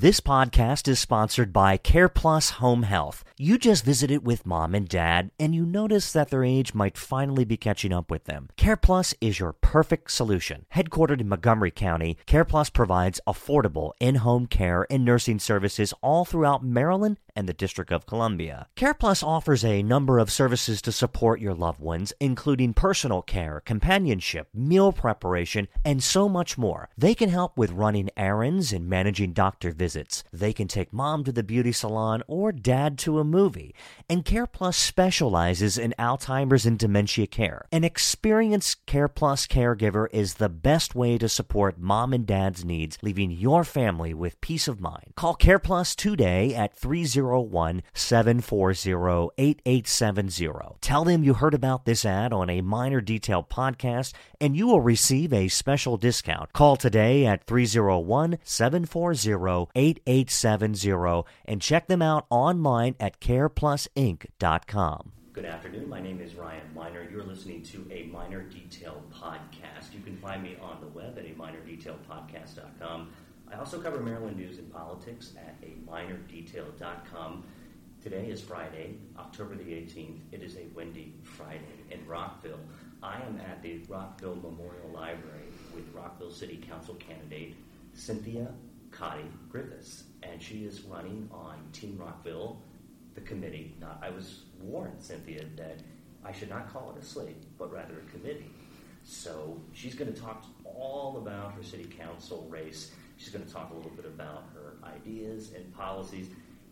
This podcast is sponsored by CarePlus Home Health. You just visited with mom and dad, and you notice that their age might finally be catching up with them. CarePlus is your perfect solution. Headquartered in Montgomery County, CarePlus provides affordable in home care and nursing services all throughout Maryland and the District of Columbia. CarePlus offers a number of services to support your loved ones, including personal care, companionship, meal preparation, and so much more. They can help with running errands and managing doctor visits. They can take mom to the beauty salon or dad to a movie. And CarePlus specializes in Alzheimer's and dementia care. An experienced CarePlus caregiver is the best way to support mom and dad's needs, leaving your family with peace of mind. Call CarePlus today at 301 740 8870. Tell them you heard about this ad on a minor detail podcast, and you will receive a special discount. Call today at 301 740 8870 and check them out online at careplusinc.com. Good afternoon. My name is Ryan Miner. You're listening to a Miner Detail podcast. You can find me on the web at a minerdetailpodcast.com. I also cover Maryland news and politics at a minerdetail.com. Today is Friday, October the 18th. It is a windy Friday in Rockville. I am at the Rockville Memorial Library with Rockville City Council candidate Cynthia Cotte Griffiths, and she is running on Team Rockville, the committee. Now, I was warned, Cynthia, that I should not call it a slate, but rather a committee. So she's going to talk all about her city council race. She's going to talk a little bit about her ideas and policies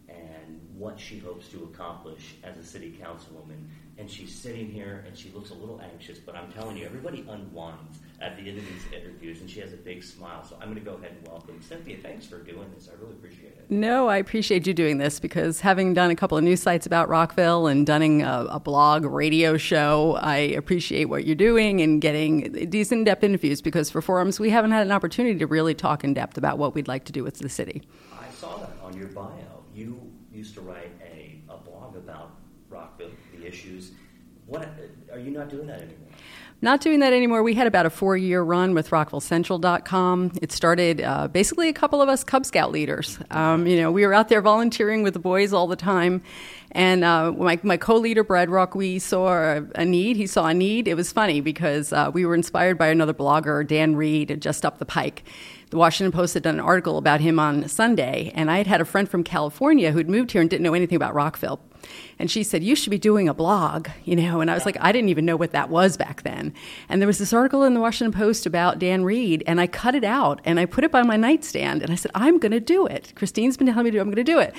and what she hopes to accomplish as a city councilwoman. And she's sitting here and she looks a little anxious, but I'm telling you, everybody unwinds at the end of these interviews and she has a big smile. So I'm going to go ahead and welcome Cynthia. Thanks for doing this. I really appreciate it. No, I appreciate you doing this because having done a couple of news sites about Rockville and done a, a blog, radio show, I appreciate what you're doing and getting these in depth interviews because for forums, we haven't had an opportunity to really talk in depth about what we'd like to do with the city. I saw that on your bio. You used to write a, a blog about Rockville, the issues. What are you not doing that anymore? Not doing that anymore. We had about a four year run with RockvilleCentral.com. It started uh, basically a couple of us Cub Scout leaders. Um, you know, we were out there volunteering with the boys all the time. And uh, my, my co leader, Brad Rock, we saw a, a, need. He saw a need. It was funny because uh, we were inspired by another blogger, Dan Reed, just up the pike the Washington Post had done an article about him on Sunday, and I had had a friend from California who'd moved here and didn't know anything about Rockville. And she said, You should be doing a blog, you know. And I was like, I didn't even know what that was back then. And there was this article in the Washington Post about Dan Reed, and I cut it out and I put it by my nightstand. And I said, I'm going to do it. Christine's been telling me to do it. I'm going to do it.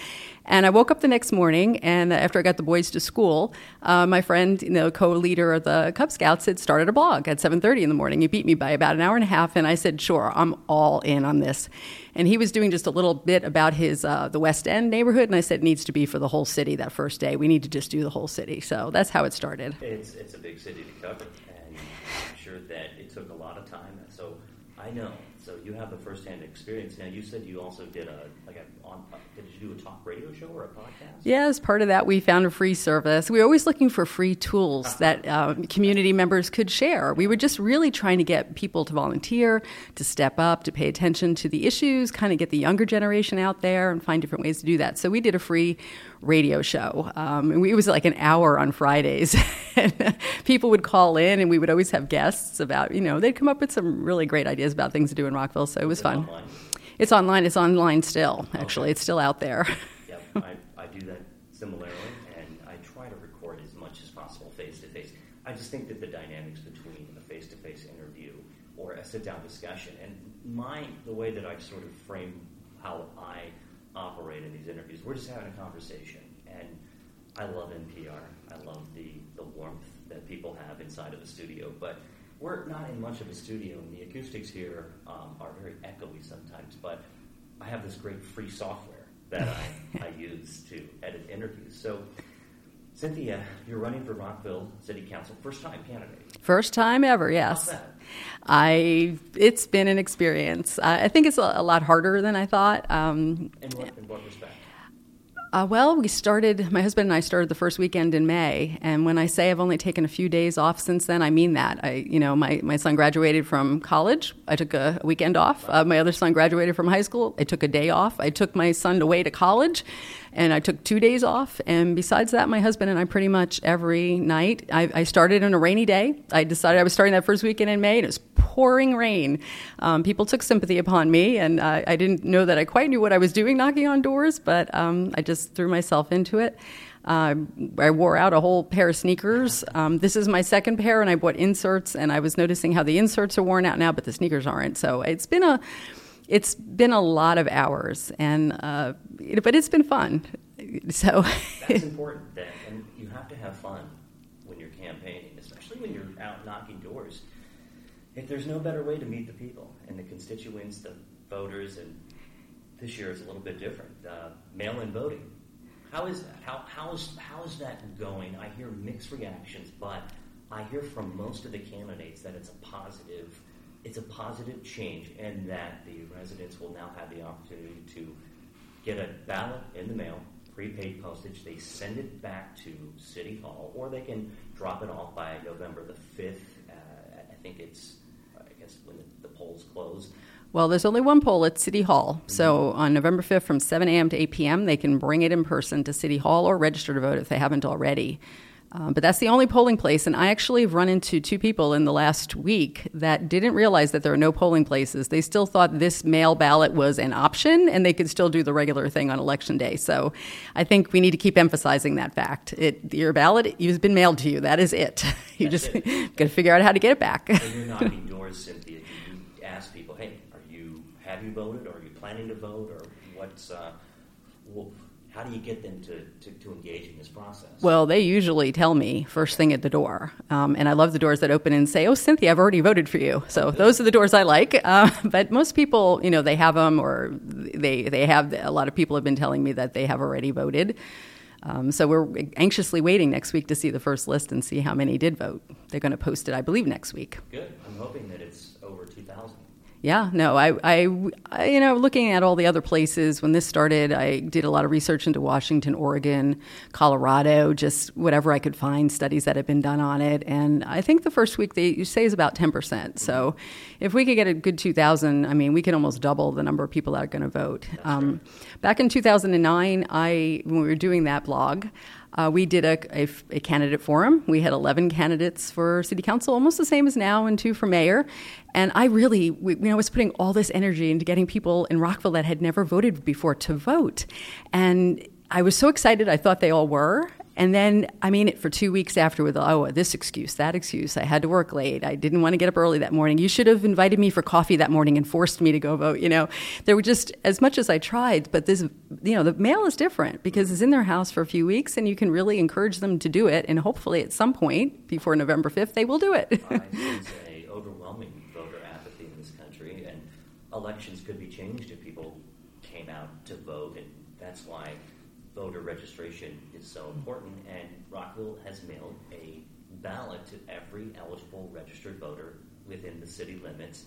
And I woke up the next morning, and after I got the boys to school, uh, my friend, you know, co-leader of the Cub Scouts, had started a blog at 7:30 in the morning. He beat me by about an hour and a half, and I said, "Sure, I'm all in on this." And he was doing just a little bit about his uh, the West End neighborhood, and I said, "It needs to be for the whole city that first day. We need to just do the whole city." So that's how it started. It's it's a big city to cover, and I'm sure that it took a lot of time. So I know so you have the firsthand experience. Now you said you also did a like a on did you do a talk radio show or a podcast? Yeah, as part of that, we found a free service. We were always looking for free tools uh-huh. that um, community members could share. We were just really trying to get people to volunteer, to step up, to pay attention to the issues, kind of get the younger generation out there and find different ways to do that. So we did a free radio show. Um, and we, it was like an hour on Fridays. and people would call in, and we would always have guests about, you know, they'd come up with some really great ideas about things to do in Rockville. So it was fun. Online? It's online. It's online still, actually. Okay. It's still out there. yep, I, I do that similarly, and I try to record as much as possible face to face. I just think that the dynamics between a face to face interview or a sit down discussion, and my the way that I sort of frame how I operate in these interviews. We're just having a conversation, and I love NPR. I love the, the warmth that people have inside of the studio, but we're not in much of a studio, and the acoustics here um, are very echoey sometimes. But I have this great free software that I, I use to edit interviews. So, Cynthia, you're running for Rockville City Council, first time candidate. First time ever, yes. I it's been an experience. I think it's a, a lot harder than I thought. Um, in, what, in what respect? Uh, well, we started, my husband and I started the first weekend in May. And when I say I've only taken a few days off since then, I mean that. I, you know, my, my son graduated from college. I took a weekend off. Uh, my other son graduated from high school. I took a day off. I took my son away to college and I took two days off. And besides that, my husband and I pretty much every night. I, I started on a rainy day. I decided I was starting that first weekend in May, and it was pouring rain. Um, people took sympathy upon me, and uh, I didn't know that I quite knew what I was doing knocking on doors, but um, I just threw myself into it. Uh, I wore out a whole pair of sneakers. Um, this is my second pair, and I bought inserts, and I was noticing how the inserts are worn out now, but the sneakers aren't. So it's been a it's been a lot of hours, and uh, but it's been fun. So that's important. That and you have to have fun when you're campaigning, especially when you're out knocking doors. If there's no better way to meet the people and the constituents, the voters, and this year is a little bit different. Uh, mail-in voting. How is that? How, how, is, how is that going? I hear mixed reactions, but I hear from most of the candidates that it's a positive it's a positive change and that the residents will now have the opportunity to get a ballot in the mail, prepaid postage. They send it back to City Hall, or they can drop it off by November the 5th. Uh, I think it's, I guess, when the, the polls close. Well, there's only one poll at City Hall. Mm-hmm. So on November 5th from 7 a.m. to 8 p.m., they can bring it in person to City Hall or register to vote if they haven't already. Um, but that's the only polling place. And I actually have run into two people in the last week that didn't realize that there are no polling places. They still thought this mail ballot was an option and they could still do the regular thing on election day. So I think we need to keep emphasizing that fact. It, your ballot has been mailed to you. That is it. You that's just got to figure out how to get it back. When you're knocking doors, Cynthia, do you ask people, hey, are you, have you voted or are you planning to vote or what's, uh, well, how do you get them to, to, to, engage in this process? Well, they usually tell me first thing at the door. Um, and I love the doors that open and say, Oh, Cynthia, I've already voted for you. So those are the doors I like. Uh, but most people, you know, they have them or they, they have, a lot of people have been telling me that they have already voted. Um, so we're anxiously waiting next week to see the first list and see how many did vote. They're going to post it, I believe, next week. Good. I'm hoping that it's over 2,000 yeah, no, I, I, I, you know, looking at all the other places when this started, I did a lot of research into Washington, Oregon, Colorado, just whatever I could find, studies that had been done on it. And I think the first week they you say is about 10%. So if we could get a good 2,000, I mean, we could almost double the number of people that are going to vote. Um, back in 2009, I, when we were doing that blog, uh, we did a, a, a, candidate forum. We had 11 candidates for city council, almost the same as now, and two for mayor. And I really, we, you know, was putting all this energy into getting people in Rockville that had never voted before to vote. And I was so excited. I thought they all were. And then, I mean, it for two weeks after, with oh, this excuse, that excuse, I had to work late. I didn't want to get up early that morning. You should have invited me for coffee that morning and forced me to go vote. You know, there were just as much as I tried, but this, you know, the mail is different because it's in their house for a few weeks, and you can really encourage them to do it. And hopefully, at some point before November fifth, they will do it. Overwhelming voter apathy in this country, and elections could be changed if people came out to vote, and that's why voter registration is so important, and Rockville has mailed a ballot to every eligible registered voter within the city limits,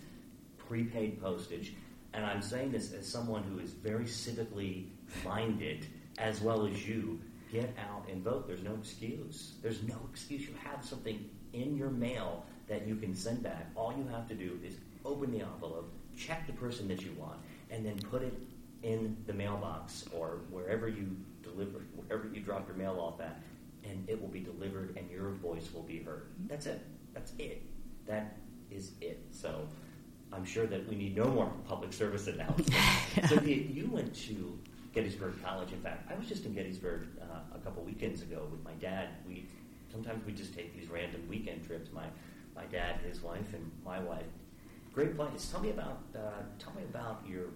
prepaid postage. And I'm saying this as someone who is very civically minded, as well as you. Get out and vote. There's no excuse. There's no excuse. You have something in your mail that you can send back. All you have to do is open the envelope, check the person that you want, and then put it in the mailbox or wherever you deliver wherever you drop your mail off at, and it will be delivered, and your voice will be heard. That's it. That's it. That is it. So I'm sure that we need no more public service announcements. yeah. So you went to Gettysburg College. In fact, I was just in Gettysburg uh, a couple weekends ago with my dad. We sometimes we just take these random weekend trips. My my dad, his wife, and my wife. Great place. Tell me about uh, tell me about your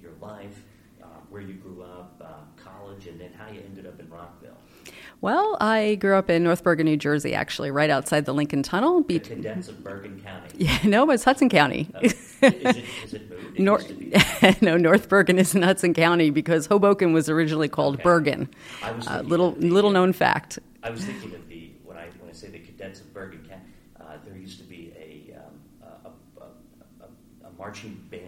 your life uh, where you grew up, uh, college, and then how you ended up in Rockville. Well, I grew up in North Bergen, New Jersey, actually, right outside the Lincoln Tunnel. The condensed of Bergen County. Yeah, no, it's Hudson County. Uh, is, it, is it moved? It no, North Bergen is in Hudson County because Hoboken was originally called okay. Bergen. Uh, little the, little known fact. I was thinking of the when I when I say the condensed of Bergen County, uh, there used to be a, um, a, a, a marching band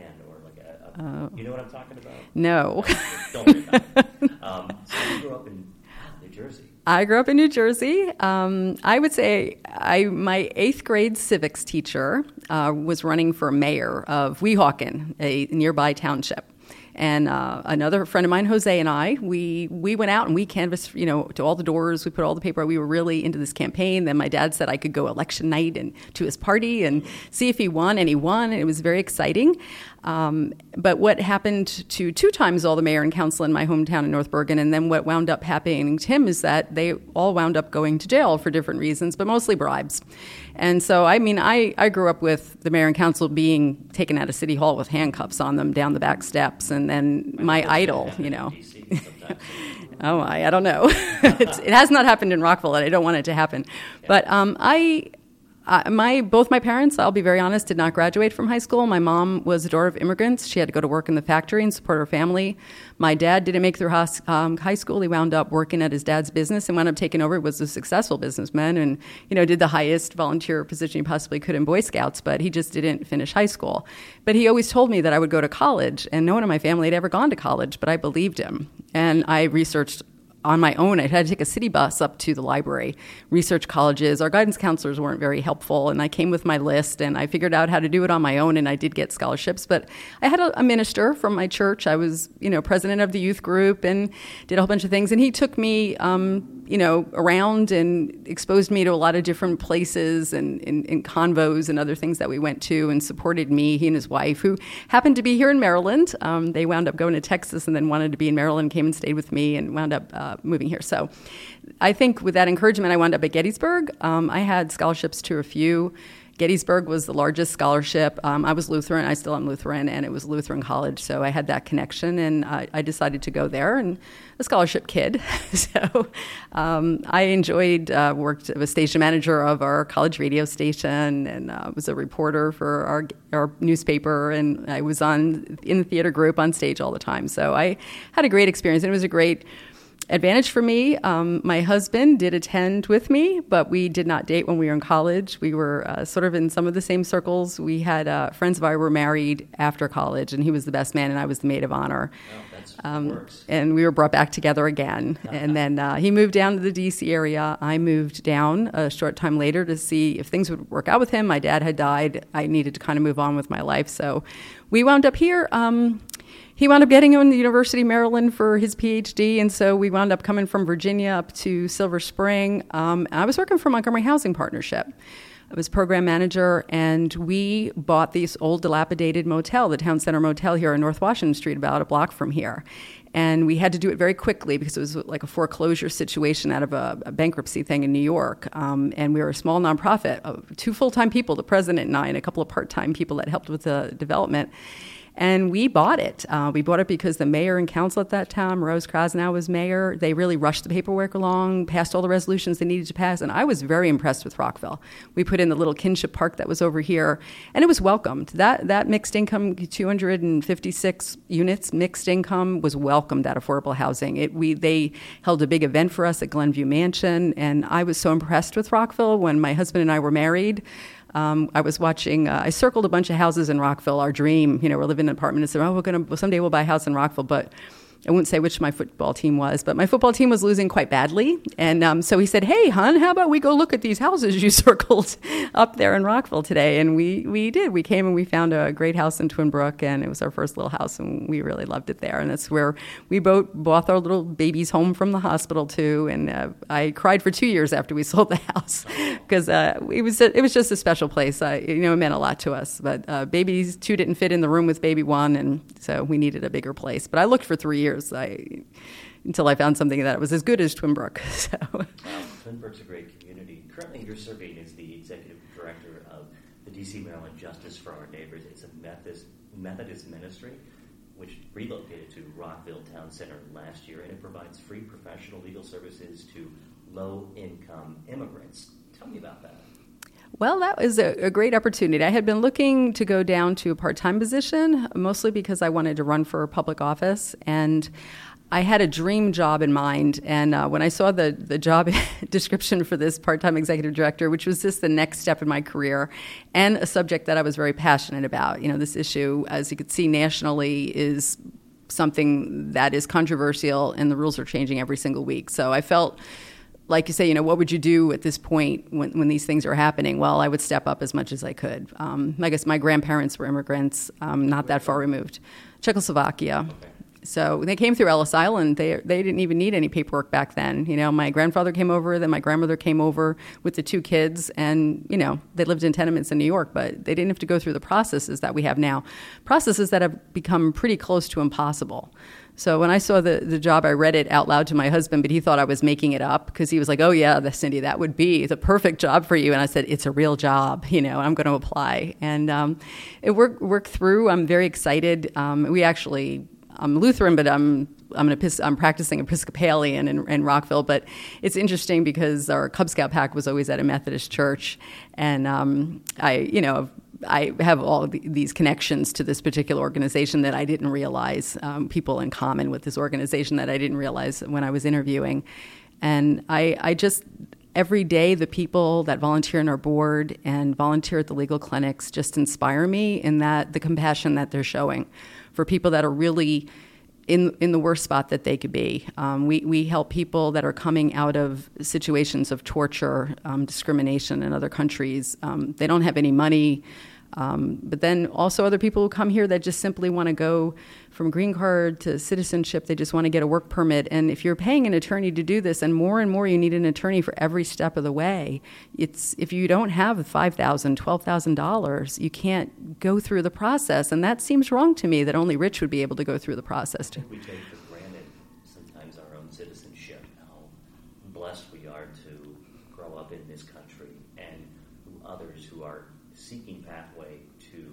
uh, you know what I'm talking about? No. Don't worry about it. Um, so you grew up in New Jersey. I grew up in New Jersey. Um, I would say I, my eighth grade civics teacher uh, was running for mayor of Weehawken, a nearby township. And uh, another friend of mine, Jose, and I, we we went out and we canvassed, you know, to all the doors. We put all the paper. We were really into this campaign. Then my dad said I could go election night and to his party and see if he won, and he won. And it was very exciting. Um, but what happened to two times all the mayor and council in my hometown in North Bergen, and then what wound up happening to him is that they all wound up going to jail for different reasons, but mostly bribes. And so, I mean, I, I grew up with the mayor and council being taken out of City Hall with handcuffs on them down the back steps, and then my idol, you know. oh, I, I don't know. it has not happened in Rockville, and I don't want it to happen. But um, I uh, my both my parents, I'll be very honest, did not graduate from high school. My mom was a daughter of immigrants. She had to go to work in the factory and support her family. My dad didn't make through um, high school. He wound up working at his dad's business and wound up taking over. Was a successful businessman and you know did the highest volunteer position he possibly could in Boy Scouts. But he just didn't finish high school. But he always told me that I would go to college, and no one in my family had ever gone to college. But I believed him, and I researched on my own. I had to take a city bus up to the library, research colleges. Our guidance counselors weren't very helpful, and I came with my list and I figured out how to do it on my own, and I did get scholarships. But I had a, a minister from my church. I was, you know, president of the youth group and did a whole bunch of things, and he took me. Um, you know, around and exposed me to a lot of different places and, in convos and other things that we went to and supported me, he and his wife, who happened to be here in Maryland. Um, they wound up going to Texas and then wanted to be in Maryland, came and stayed with me and wound up uh, moving here. So I think with that encouragement, I wound up at Gettysburg. Um, I had scholarships to a few Gettysburg was the largest scholarship. Um, I was Lutheran, I still am Lutheran, and it was Lutheran College, so I had that connection, and I, I decided to go there. And a scholarship kid, so um, I enjoyed uh, worked as a station manager of our college radio station, and uh, was a reporter for our our newspaper, and I was on in the theater group on stage all the time. So I had a great experience, and it was a great advantage for me. Um, my husband did attend with me, but we did not date when we were in college. We were uh, sort of in some of the same circles. We had uh, friends of ours were married after college, and he was the best man, and I was the maid of honor. Oh, um, and we were brought back together again. and then uh, he moved down to the D.C. area. I moved down a short time later to see if things would work out with him. My dad had died. I needed to kind of move on with my life, so we wound up here. Um, he wound up getting in the University of Maryland for his PhD, and so we wound up coming from Virginia up to Silver Spring. Um, I was working for Montgomery Housing Partnership. I was program manager, and we bought this old dilapidated motel, the Town Center Motel here on North Washington Street, about a block from here. And we had to do it very quickly because it was like a foreclosure situation out of a, a bankruptcy thing in New York. Um, and we were a small nonprofit, uh, two full time people, the president and I, and a couple of part time people that helped with the development. And we bought it. Uh, we bought it because the mayor and council at that time, Rose Krasnow was mayor. They really rushed the paperwork along, passed all the resolutions they needed to pass, and I was very impressed with Rockville. We put in the little kinship park that was over here, and it was welcomed. That that mixed income, 256 units, mixed income, was welcomed at affordable housing. It, we they held a big event for us at Glenview Mansion, and I was so impressed with Rockville when my husband and I were married. Um, I was watching. Uh, I circled a bunch of houses in Rockville. Our dream, you know, we're living in an apartment. And said, "Oh, we're gonna well, someday we'll buy a house in Rockville." But I won't say which my football team was, but my football team was losing quite badly. And um, so he said, Hey, hon, how about we go look at these houses you circled up there in Rockville today? And we, we did. We came and we found a great house in Twinbrook, and it was our first little house, and we really loved it there. And that's where we both brought our little babies home from the hospital, too. And uh, I cried for two years after we sold the house because uh, it, was it was just a special place. Uh, you know, it meant a lot to us. But uh, babies two didn't fit in the room with baby one, and so we needed a bigger place. But I looked for three years years. I until I found something that was as good as Twinbrook. So. Wow, Twinbrook's a great community. Currently, you're serving as the executive director of the DC Maryland Justice for Our Neighbors. It's a Methodist, Methodist ministry which relocated to Rockville Town Center last year, and it provides free professional legal services to low income immigrants. Tell me about that. Well, that was a, a, great opportunity. I had been looking to go down to a part time position, mostly because I wanted to run for public office. And I had a dream job in mind. And uh, when I saw the, the job description for this part time executive director, which was just the next step in my career and a subject that I was very passionate about, you know, this issue, as you could see nationally, is something that is controversial, and the rules are changing every single week. So I felt like you say, you know, what would you do at this point when, when these things are happening? Well, I would step up as much as I could. Um, I guess my grandparents were immigrants, um, not that far removed. Czechoslovakia. Okay. So they came through Ellis Island. They they didn't even need any paperwork back then. You know, my grandfather came over, then my grandmother came over with the two kids, and you know they lived in tenements in New York, but they didn't have to go through the processes that we have now, processes that have become pretty close to impossible. So when I saw the, the job, I read it out loud to my husband, but he thought I was making it up because he was like, "Oh yeah, Cindy, that would be the perfect job for you." And I said, "It's a real job, you know. I'm going to apply." And um, it worked worked through. I'm very excited. Um, we actually I'm Lutheran, but I'm I'm, an I'm practicing Episcopalian in, in, Rockville, but it's interesting because our Cub Scout pack was always at a Methodist church, and um, I, you know, I have all these connections to this particular organization that I didn't realize. Um, people in common with this organization that I didn't realize when I was interviewing, and I, I just every day the people that volunteer in our board and volunteer at the legal clinics just inspire me in that the compassion that they're showing for people that are really in in the worst spot that they could be. Um, we we help people that are coming out of situations of torture, um, discrimination in other countries. Um, they don't have any money. Um, but then also other people who come here that just simply want to go from green card to citizenship. They just want to get a work permit. And if you're paying an attorney to do this, and more and more you need an attorney for every step of the way, it's if you don't have $5,000, $12,000, you can't go through the process. And that seems wrong to me that only rich would be able to go through the process. We take for granted sometimes our own citizenship, how blessed we are to grow up in this country, and others who are seeking pathway to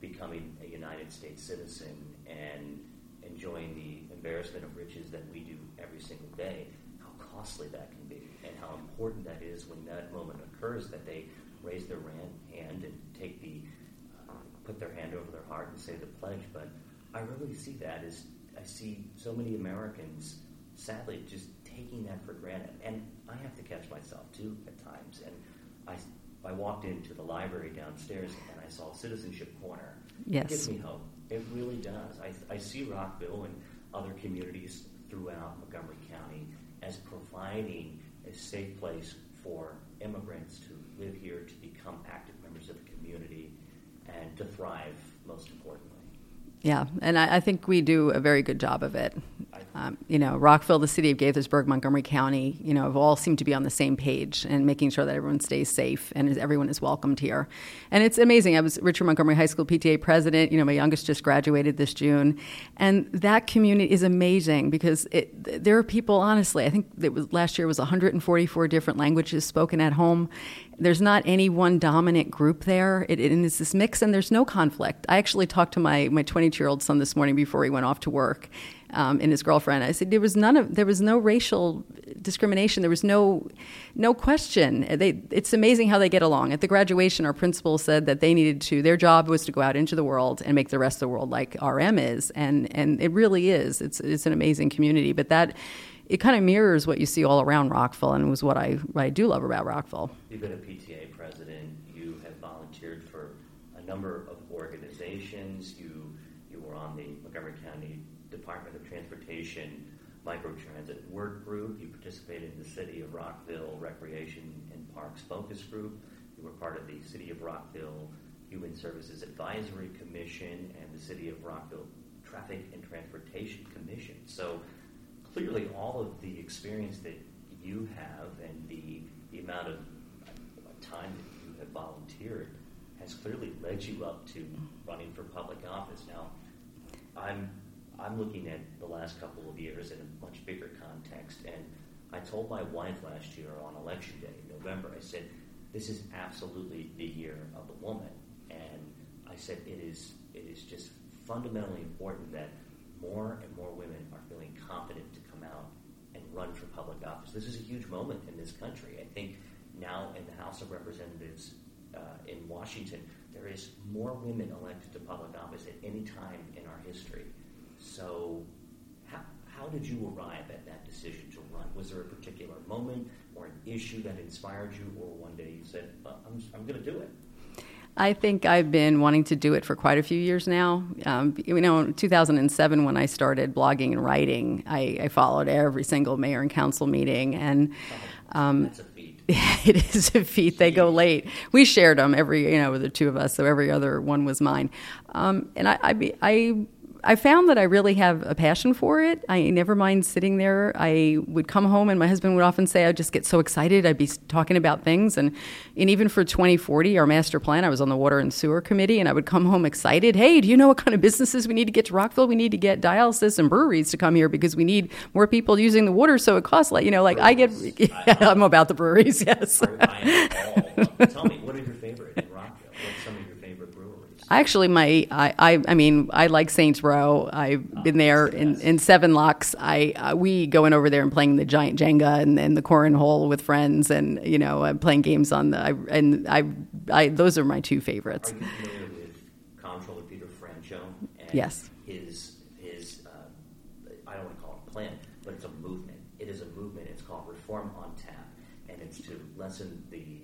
becoming a United States citizen and enjoying the embarrassment of riches that we do every single day, how costly that can be, and how important that is when that occurs that they raise their hand and take the uh, put their hand over their heart and say the pledge. But I really see that as I see so many Americans sadly just taking that for granted, and I have to catch myself too at times. And I I walked into the library downstairs and I saw Citizenship Corner. Yes. It gives me hope. It really does. I, I see Rockville and other communities throughout Montgomery County as providing a safe place for immigrants to live here, to become active members of the community, and to thrive, most importantly. Yeah, and I, I, think we do a very good job of it. Um, you know, Rockville, the city of Gaithersburg, Montgomery County, you know, have all seemed to be on the same page and making sure that everyone stays safe and everyone is welcomed here. And it's amazing. I was Richard Montgomery High School PTA president. You know, my youngest just graduated this June, and that community is amazing because it, there are people. Honestly, I think it was last year was 144 different languages spoken at home, there's not any one dominant group there. It, it is this mix, and there's no conflict. I actually talked to my my 22 year old son this morning before he went off to work, um, and his girlfriend. I said there was none of there was no racial discrimination. There was no no question. They, it's amazing how they get along. At the graduation, our principal said that they needed to. Their job was to go out into the world and make the rest of the world like RM is, and and it really is. It's it's an amazing community. But that it kind of mirrors what you see all around Rockville, and was what I what I do love about Rockville. You've been a PTA president. You have volunteered for a number of organizations. You you were on the Montgomery County Transportation Microtransit Work Group. You participated in the City of Rockville Recreation and Parks Focus Group. You were part of the City of Rockville Human Services Advisory Commission and the City of Rockville Traffic and Transportation Commission. So clearly all of the experience that you have and the, the amount of time that you have volunteered has clearly led you up to running for public office. Now, I'm I'm looking at the last couple of years in a much bigger context, and I told my wife last year on election day, in November, I said, "This is absolutely the year of the woman," and I said, "It is it is just fundamentally important that more and more women are feeling confident to come out and run for public office. This is a huge moment in this country. I think now in the House of Representatives uh, in Washington, there is more women elected to public office at any time in our history. So, how, how did you arrive at that decision to run? Was there a particular moment or an issue that inspired you, or one day you said, well, I'm, I'm going to do it? I think I've been wanting to do it for quite a few years now. Um, you know, in 2007, when I started blogging and writing, I, I followed every single mayor and council meeting, and um, that's a feat. it is a feat. They go late. We shared them every, you know, the two of us, so every other one was mine. Um, and I, I, I I found that I really have a passion for it. I never mind sitting there. I would come home, and my husband would often say, I'd just get so excited. I'd be talking about things. And, and even for 2040, our master plan, I was on the Water and Sewer Committee, and I would come home excited. Hey, do you know what kind of businesses we need to get to Rockville? We need to get dialysis and breweries to come here because we need more people using the water, so it costs like, you know, like breweries. I get, yeah, I'm about the breweries, yes. Tell me, what are your favorite in Rockville? What's some of your Actually, my I, I, I mean I like Saints Row. I've oh, been there in, in Seven Locks. I uh, we going over there and playing the giant Jenga and, and the cornhole with friends, and you know uh, playing games on the I, and I, I those are my two favorites. Are you familiar with Comptroller Peter Franchot? yes. His his uh, I don't want to call it a plan, but it's a movement. It is a movement. It's called Reform on Tap, and it's to lessen the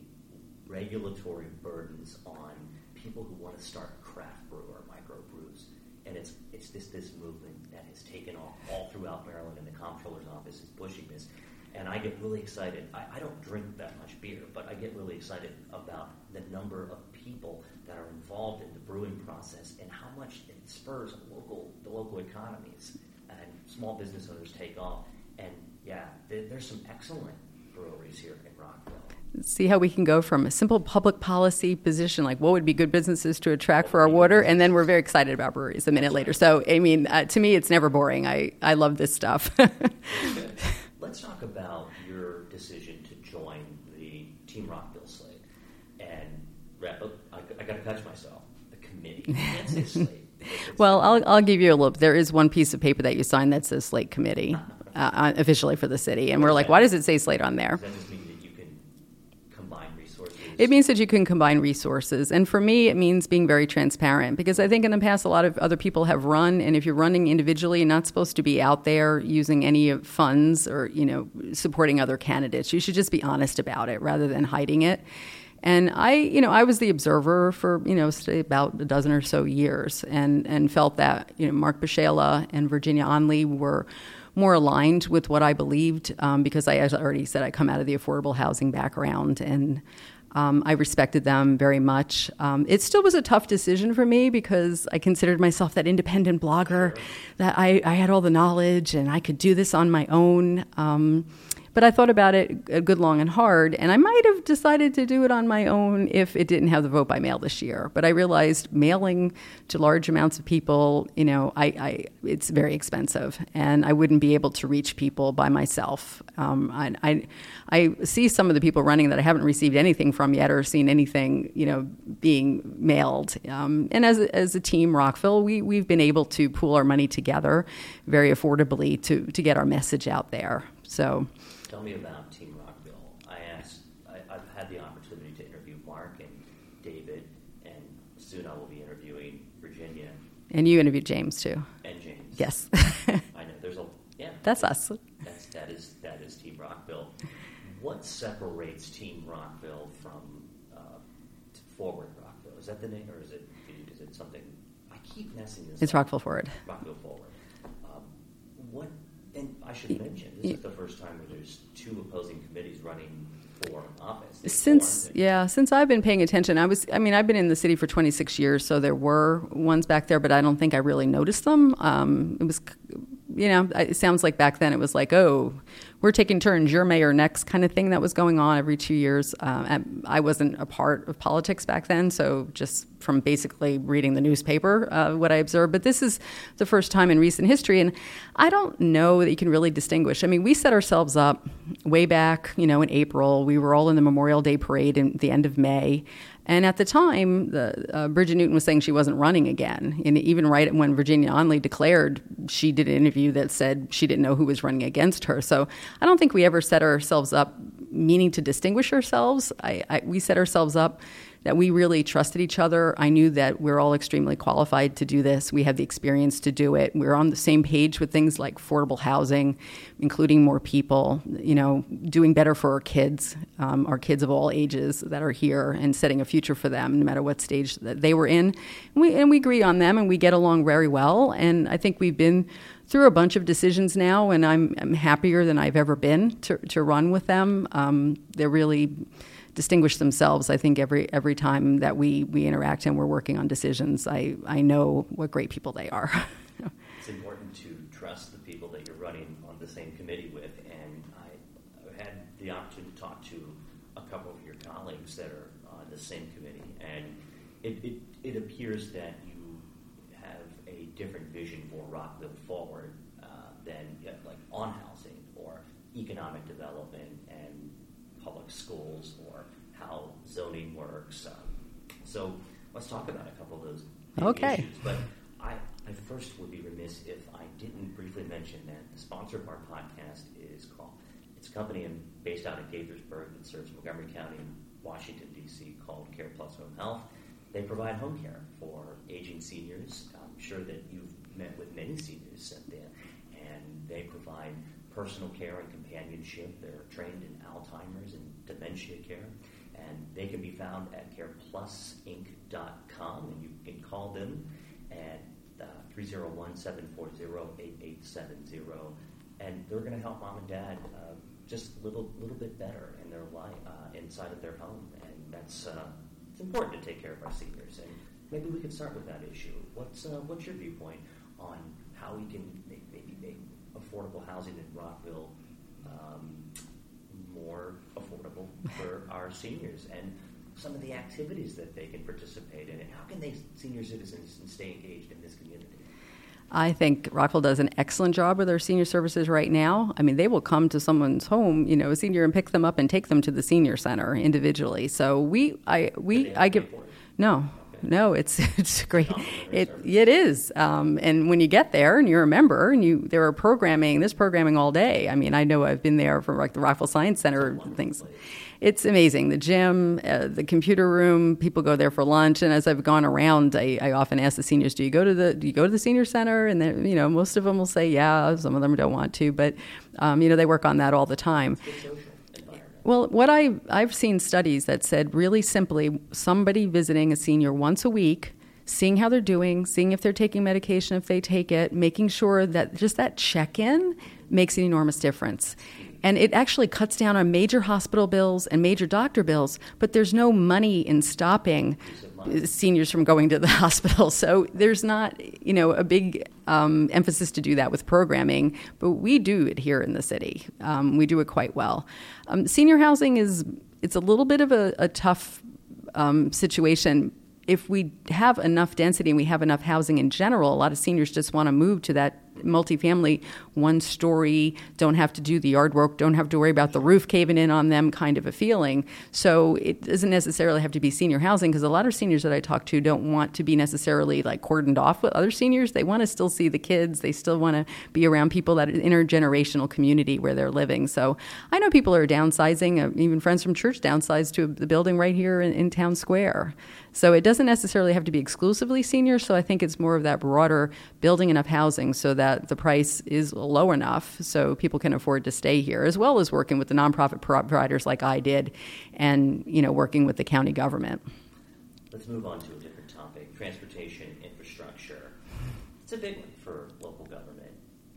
regulatory burdens on people who want to start craft brew or microbrews. And it's it's this this movement that has taken off all throughout Maryland, and the comptroller's office is pushing this. And I get really excited. I, I don't drink that much beer, but I get really excited about the number of people that are involved in the brewing process and how much it spurs local the local economies and small business owners take off. And yeah, there, there's some excellent breweries here in Rockville see how we can go from a simple public policy position, like what would be good businesses to attract for our water, and then we're very excited about breweries a minute later. So, I mean, uh, to me, it's never boring. I, I love this stuff. Let's talk about your decision to join the Team Rockville slate. And oh, I, I got to catch myself. The committee. well, I'll, I'll give you a look. There is one piece of paper that you signed that says Slate Committee. Uh, officially for the city, and we're like, why does it say Slate on there? It means that you can combine resources. And for me, it means being very transparent because I think in the past, a lot of other people have run. And if you're running individually, you're not supposed to be out there using any funds or, you know, supporting other candidates. You should just be honest about it rather than hiding it. And I, you know, I was the observer for, you know, about a dozen or so years and, and felt that, you know, Mark Pierzchala and Virginia Onley were more aligned with what I believed um, because I, as I already said, I come out of the affordable housing background and um, I respected them very much. Um, it still was a tough decision for me because I considered myself that independent blogger, that I, I had all the knowledge and I could do this on my own. Um, but I thought about it a good long and hard, and I might have decided to do it on my own if it didn't have the vote by mail this year. But I realized mailing to large amounts of people, you know, I, I it's very expensive, and I wouldn't be able to reach people by myself. Um, I, I, I see some of the people running that I haven't received anything from yet or seen anything, you know, being mailed. Um, and as as a team, Rockville, we we've been able to pool our money together very affordably to to get our message out there. So. Tell me about Team Rockville. I asked, I, have had the opportunity to interview Mark and David, and soon I will be interviewing Virginia. And you interviewed James too. And James. Yes. I know. There's a yeah. That's us. That's that is that is Team Rockville. What separates Team Rockville from uh, Forward Rockville? Is that the name, or is it is it something? I keep messing this. It's up. Rockville Forward. Rockville Forward. Um, what and I should mention, this is the first time where there's two opposing committees running for office. Since yeah, since I've been paying attention, I was I mean I've been in the city for 26 years, so there were ones back there, but I don't think I really noticed them. Um, it was you know, it sounds like back then it was like, oh, we're taking turns, you're mayor next kind of thing that was going on every two years. Um, I wasn't a part of politics back then, so just from basically reading the newspaper, uh, what I observed. But this is the first time in recent history, and I don't know that you can really distinguish. I mean, we set ourselves up way back, you know, in April. We were all in the Memorial Day parade in the end of May. And at the time, the, uh, Bridget Newton was saying she wasn't running again. And even right when Virginia Onley declared, she did an interview that said she didn't know who was running against her. So I don't think we ever set ourselves up meaning to distinguish ourselves. I, I, we set ourselves up that we really trusted each other. I knew that we're all extremely qualified to do this. We have the experience to do it. We're on the same page with things like affordable housing, including more people, you know, doing better for our kids, um, our kids of all ages that are here, and setting a future for them, no matter what stage that they were in. And we, and we agree on them, and we get along very well. And I think we've been through a bunch of decisions now, and I'm, I'm happier than I've ever been to, to run with them. Um, they're really distinguish themselves. I think every every time that we we interact and we're working on decisions, I I know what great people they are. it's important to trust the people that you're running on the same committee with, and I had the opportunity to talk to a couple of your colleagues that are on the same committee, and it, it, it appears that you have a different vision for Rockville forward uh, than like on housing or economic development and public schools zoning works. Um, so let's talk about a couple of those okay. issues. But I, I first would be remiss if I didn't briefly mention that the sponsor of our podcast is called, it's a company in, based out of Gaithersburg that serves Montgomery County and Washington, D.C., called Care Plus Home Health. They provide home care for aging seniors. I'm sure that you've met with many seniors, Cynthia, and they provide personal care and companionship. They're trained in Alzheimer's and dementia care, and they can be found at careplusinc.com, and you can call them at uh, 301 740 8870, and they're going to help mom and dad uh, just a little, little bit better in their life uh, inside of their home, and that's uh, it's important to take care of our seniors. And maybe we can start with that issue. What's uh, what's your viewpoint on how we can maybe make affordable housing in Rockville um, more affordable for our seniors and some of the activities that they can participate in and how can they senior citizens stay engaged in this community I think Rockville does an excellent job with their senior services right now. I mean, they will come to someone's home, you know, a senior, and pick them up and take them to the senior center individually. So we, I, we, I give, no, no, it's it's great. It it is, um, and when you get there and you're a member and you there are programming, there's programming all day. I mean, I know I've been there for like the Rockville Science Center things. It's amazing. The gym, uh, the computer room, people go there for lunch. And as I've gone around, I, I often ask the seniors, "Do you go to the Do you go to the senior center?" And then you know, most of them will say, "Yeah." Some of them don't want to, but um, you know, they work on that all the time. Well, what I I've seen studies that said really simply somebody visiting a senior once a week, seeing how they're doing, seeing if they're taking medication if they take it, making sure that just that check-in makes an enormous difference. And it actually cuts down on major hospital bills and major doctor bills, but there's no money in stopping seniors from going to the hospital. So there's not, you know, a big um, emphasis to do that with programming, but we do it here in the city. Um, we do it quite well. Um, senior housing is it's a little bit of a, a tough um, situation if we have enough density and we have enough housing in general, a lot of seniors just want to move to that multifamily, one story, don't have to do the yard work, don't have to worry about the roof caving in on them kind of a feeling. So it doesn't necessarily have to be senior housing because a lot of seniors that I talk to don't want to be necessarily like cordoned off with other seniors. They want to still see the kids, they still want to be around people that intergenerational community where they're living. So I know people are downsizing, uh, even friends from church downsized to the building right here in, in town square. So it doesn't necessarily have to be exclusively senior. So I think it's more of that broader building enough housing so that the price is low enough so people can afford to stay here, as well as working with the nonprofit providers like I did, and you know working with the county government. Let's move on to a different topic: transportation infrastructure. It's a big one for local government.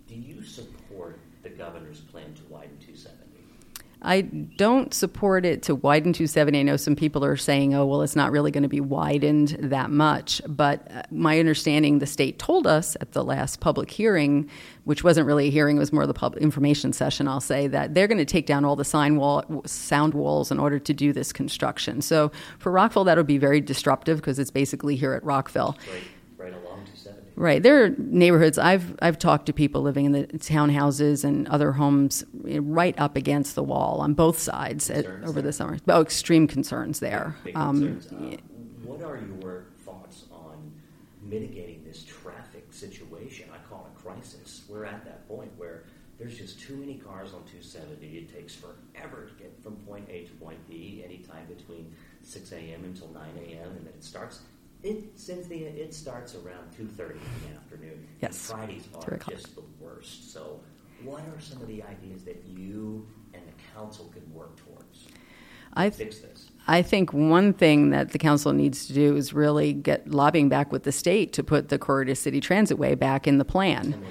Do you support the governor's plan to widen 270? I don't support it to widen 270. I know some people are saying, oh, well, it's not really going to be widened that much. But uh, my understanding, the state told us at the last public hearing, which wasn't really a hearing, it was more of the public information session, I'll say, that they're going to take down all the sign wall, sound walls in order to do this construction. So for Rockville, that would be very disruptive because it's basically here at Rockville. Right, right along 270. Right. There are neighborhoods. I've I've talked to people living in the townhouses and other homes right up against the wall on both sides at, over there. the summer. Oh, extreme concerns there. Big um, concerns. Uh, what are your thoughts on mitigating this traffic situation? I call it a crisis. We're at that point where there's just too many cars on 270. It takes forever to get from point A to point B, anytime between 6 a.m. until 9 a.m. And then it starts. It Cynthia, it starts around 2:30 in the afternoon. Yes. And Fridays are just the worst. So, what are some of the ideas that you and the council can work towards? I fix this. I think one thing that the council needs to do is really get lobbying back with the state to put the Corridor City Transitway back in the plan.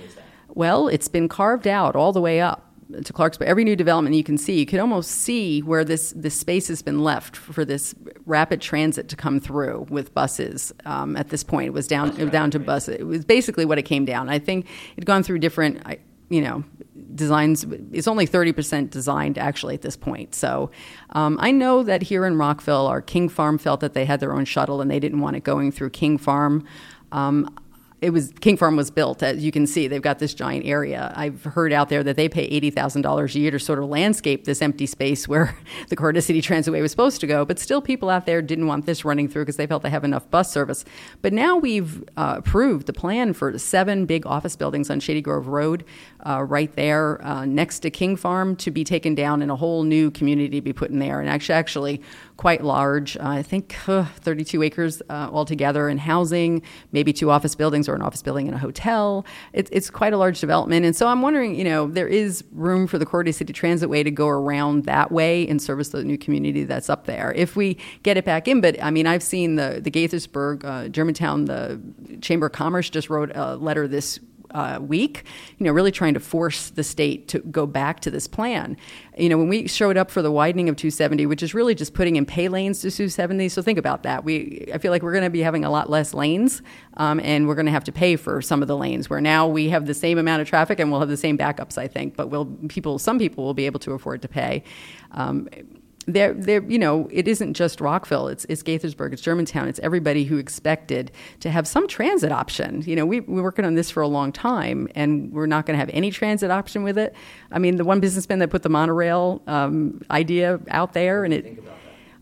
Well, it's been carved out all the way up to Clarksburg. Every new development you can see, you can almost see where this, this space has been left for this rapid transit to come through with buses. Um, at this point, it was down down to buses. It was basically what it came down. I think it'd gone through different, you know, designs. It's only thirty percent designed actually at this point. So um, I know that here in Rockville, our King Farm felt that they had their own shuttle and they didn't want it going through King Farm. Um, it was King Farm was built. As you can see, they've got this giant area. I've heard out there that they pay eighty thousand dollars a year to sort of landscape this empty space where the Corridor City Transitway was supposed to go. But still, people out there didn't want this running through because they felt they have enough bus service. But now we've uh, approved the plan for seven big office buildings on Shady Grove Road, uh, right there uh, next to King Farm, to be taken down and a whole new community to be put in there. And actually, actually quite large. Uh, I think 32 acres uh, altogether in housing, maybe two office buildings or an office building and a hotel. It's, it's quite a large development. And so I'm wondering, you know, there is room for the Corridor City Transitway to go around that way and service the new community that's up there if we get it back in. But I mean, I've seen the, the Gaithersburg, uh, Germantown, the Chamber of Commerce just wrote a letter this uh, week, you know, really trying to force the state to go back to this plan. You know, when we showed up for the widening of 270, which is really just putting in pay lanes to 270, so think about that. We, I feel like we're going to be having a lot less lanes, um, and we're going to have to pay for some of the lanes. Where now we have the same amount of traffic and we'll have the same backups, I think, but will people, some people will be able to afford to pay. Um, there, there, you know, it isn't just Rockville. It's, it's Gaithersburg. It's Germantown. It's everybody who expected to have some transit option. You know, we, we're working on this for a long time, and we're not going to have any transit option with it. I mean, the one businessman that put the monorail um, idea out there, and it.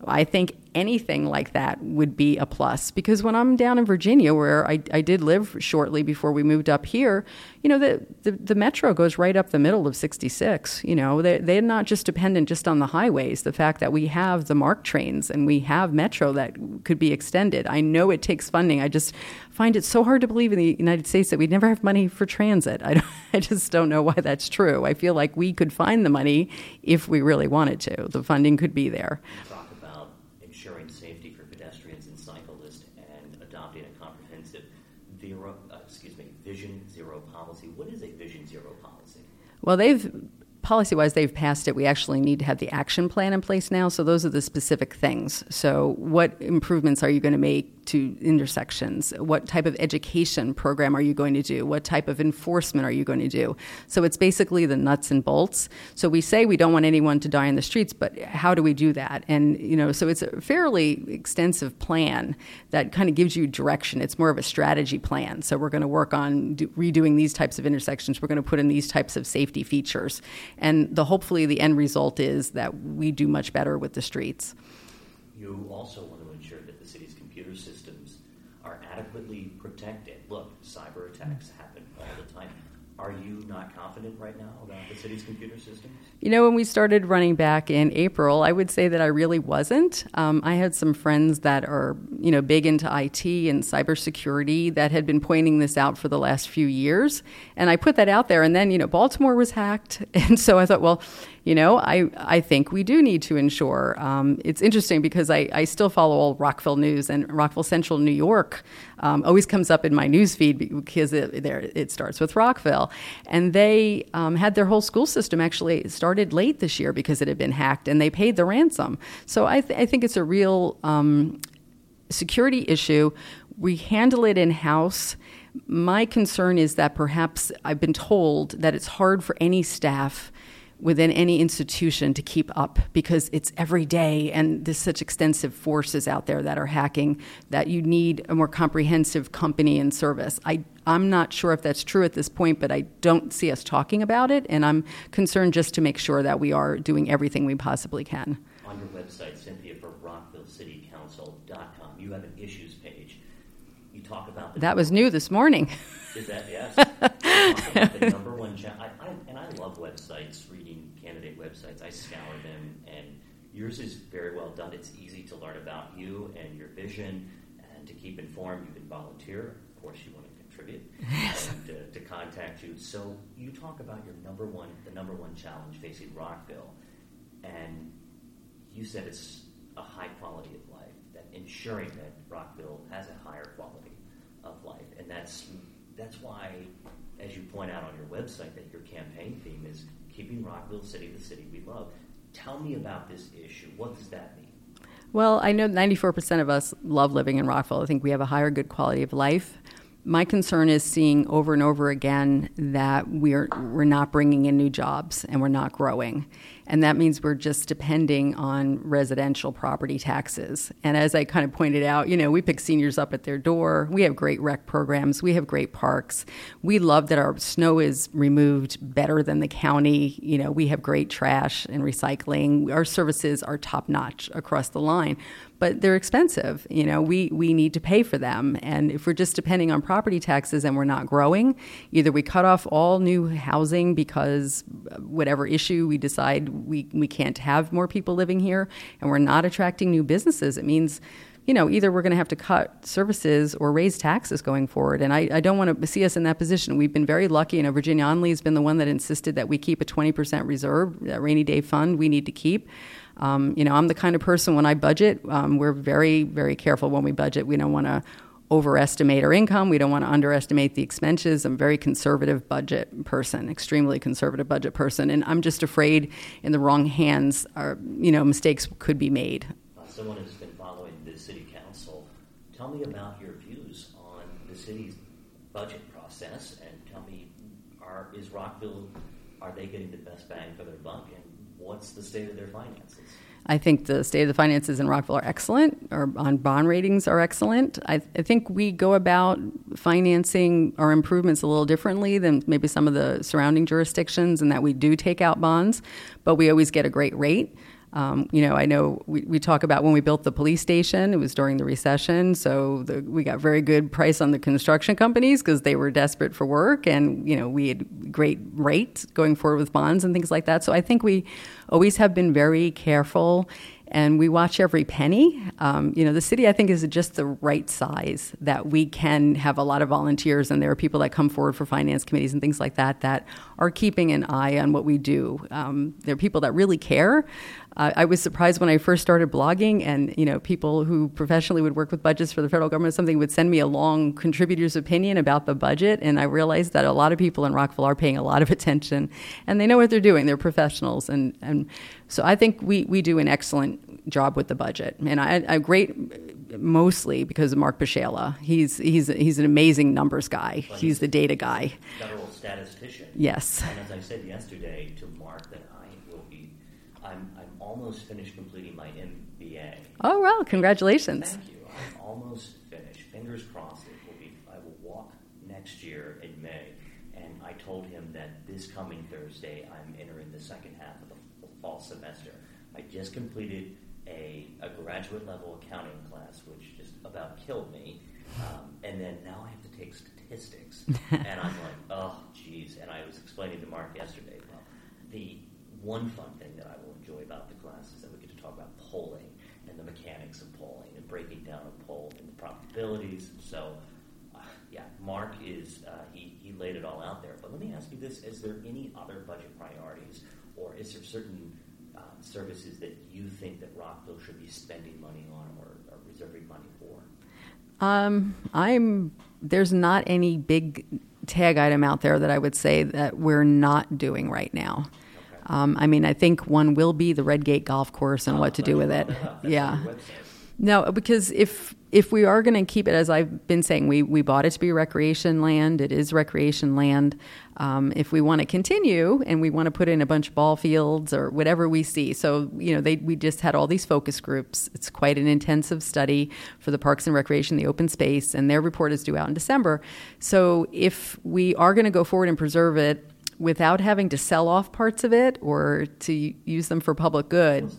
I think anything like that would be a plus because when I'm down in Virginia, where I, I did live shortly before we moved up here, you know, the, the, the metro goes right up the middle of 66. You know, they, they're not just dependent just on the highways. The fact that we have the MARC trains and we have metro that could be extended. I know it takes funding. I just find it so hard to believe in the United States that we'd never have money for transit. I, I just don't know why that's true. I feel like we could find the money if we really wanted to. The funding could be there. Well, they've policy wise, they've passed it. We actually need to have the action plan in place now. So those are the specific things. So, what improvements are you going to make to intersections? What type of education program are you going to do? What type of enforcement are you going to do? So, it's basically the nuts and bolts. So, we say we don't want anyone to die in the streets, but how do we do that? And, you know, so it's a fairly extensive plan that kind of gives you direction. It's more of a strategy plan. So, we're going to work on do, redoing these types of intersections. We're going to put in these types of safety features. And the hopefully the end result is that we do much better with the streets. You also want to ensure that the city's computer systems are adequately protected. Look, cyber attacks happen all the time. Are you not confident right now about the city's computer systems? You know, when we started running back in April, I would say that I really wasn't. Um, I had some friends that are, you know, big into IT and cybersecurity that had been pointing this out for the last few years. And I put that out there. And then, you know, Baltimore was hacked. And so I thought, well, you know, I, I think we do need to ensure. Um, it's interesting because I, I still follow all Rockville news, and Rockville Central, New York, um, always comes up in my news feed because it, there, it starts with Rockville. And they um, had their whole school system actually started late this year because it had been hacked, and they paid the ransom. So I, th- I think it's a real um, security issue. We handle it in house. My concern is that perhaps I've been told that it's hard for any staff within any institution to keep up because it's every day and there's such extensive forces out there that are hacking that you need a more comprehensive company and service. I, I'm not sure if that's true at this point, but I don't see us talking about it, and I'm concerned just to make sure that we are doing everything we possibly can. On your website, Cynthia, for RockvilleCityCouncil.com, you have an issues page. You talk about that was new this morning. Is that yes? the number one challenge. and I love websites, reading candidate websites. I scour them, and yours is very well done. It's easy to learn about you and your vision, and to keep informed. You can volunteer. Of course, you want to contribute and uh, to contact you. So you talk about your number one, the number one challenge facing Rockville, and you said it's a high quality of life. That ensuring that Rockville has a higher quality of life, and that's that's why, as you point out on your website, that your campaign theme is keeping Rockville City the city we love. Tell me about this issue. What does that mean? Well, I know 94% of us love living in Rockville. I think we have a higher good quality of life my concern is seeing over and over again that we're we're not bringing in new jobs and we're not growing. And that means we're just depending on residential property taxes. And as i kind of pointed out you know we pick seniors up at their door. We have great rec programs. We have great parks. We love that our snow is removed better than the county. You know we have great trash and recycling. Our services are top notch across the line but they're expensive. You know, we, we need to pay for them. And if we're just depending on property taxes and we're not growing, either we cut off all new housing because whatever issue we decide we, we can't have more people living here and we're not attracting new businesses, it means you know, either we're going to have to cut services or raise taxes going forward. And I, I, don't want to see us in that position. We've been very lucky. You know, Virginia Onley has been the one that insisted that we keep a 20% reserve, that rainy day fund we need to keep. Um, you know, I'm the kind of person when I budget, um, we're very, very careful when we budget. We don't want to overestimate our income. We don't want to underestimate the expenses. I'm a very conservative budget person, extremely conservative budget person, and I'm just afraid in the wrong hands, our, you know, mistakes could be made. Uh, someone who's been following the city council, tell me about your views on the city's budget process, and tell me, are is Rockville, are they getting the best bang for their buck, and what's the state of their finances? I think the state of the finances in Rockville are excellent. Our on bond ratings are excellent. I, I, think we go about financing our improvements a little differently than maybe some of the surrounding jurisdictions, in that we do take out bonds, but we always get a great rate. Um, you know, I know we, we talk about when we built the police station, it was during the recession, so the, we got very good price on the construction companies because they were desperate for work, and you know we had great rates going forward with bonds and things like that. So I think we always have been very careful and we watch every penny. Um, you know, the city I think is just the right size that we can have a lot of volunteers, and there are people that come forward for finance committees and things like that that are keeping an eye on what we do. Um, there are people that really care. Uh, I was surprised when I first started blogging, and you know, people who professionally would work with budgets for the federal government, something would send me a long contributor's opinion about the budget, and I realized that a lot of people in Rockville are paying a lot of attention, and they know what they're doing. They're professionals, and and so I think we we do an excellent job with the budget, and I, I great mostly because of Mark Pierzchala. He's he's he's an amazing numbers guy. He's the data guy. Federal statistician. Yes. And as I said yesterday to Mark, that I will be, I'm I'm almost finished completing my MBA. Oh well, congratulations. Thank you. I'm almost finished. Fingers crossed. It will be. I will walk next year in May, and I told him that this coming Thursday I'm entering the second half of the fall semester. I just completed a, a graduate level accounting class, which just about killed me. Um, and then now I have to take statistics, and I'm like, oh, geez. And I was explaining to Mark yesterday. Well, the one fun thing that I enjoy about the class is that we get to talk about polling and the mechanics of polling and breaking down a poll and the probabilities. So, uh, yeah, Mark is uh, he he laid it all out there. But let me ask you this: Is there any other budget priorities, or is there certain uh, services that you think that Rockville should be spending money on or, or reserving money for? Um, I'm there's not any big tag item out there that I would say that we're not doing right now. Um, I mean, I think one will be the Redgate Golf Course and oh, what to do with it. Yeah. No, because if if we are going to keep it, as I've been saying, we, we bought it to be recreation land. It is recreation land. Um, if we want to continue and we want to put in a bunch of ball fields or whatever we see, so you know, they, we just had all these focus groups. It's quite an intensive study for the Parks and Recreation, the open space, and their report is due out in December. So if we are going to go forward and preserve it, without having to sell off parts of it or to use them for public good.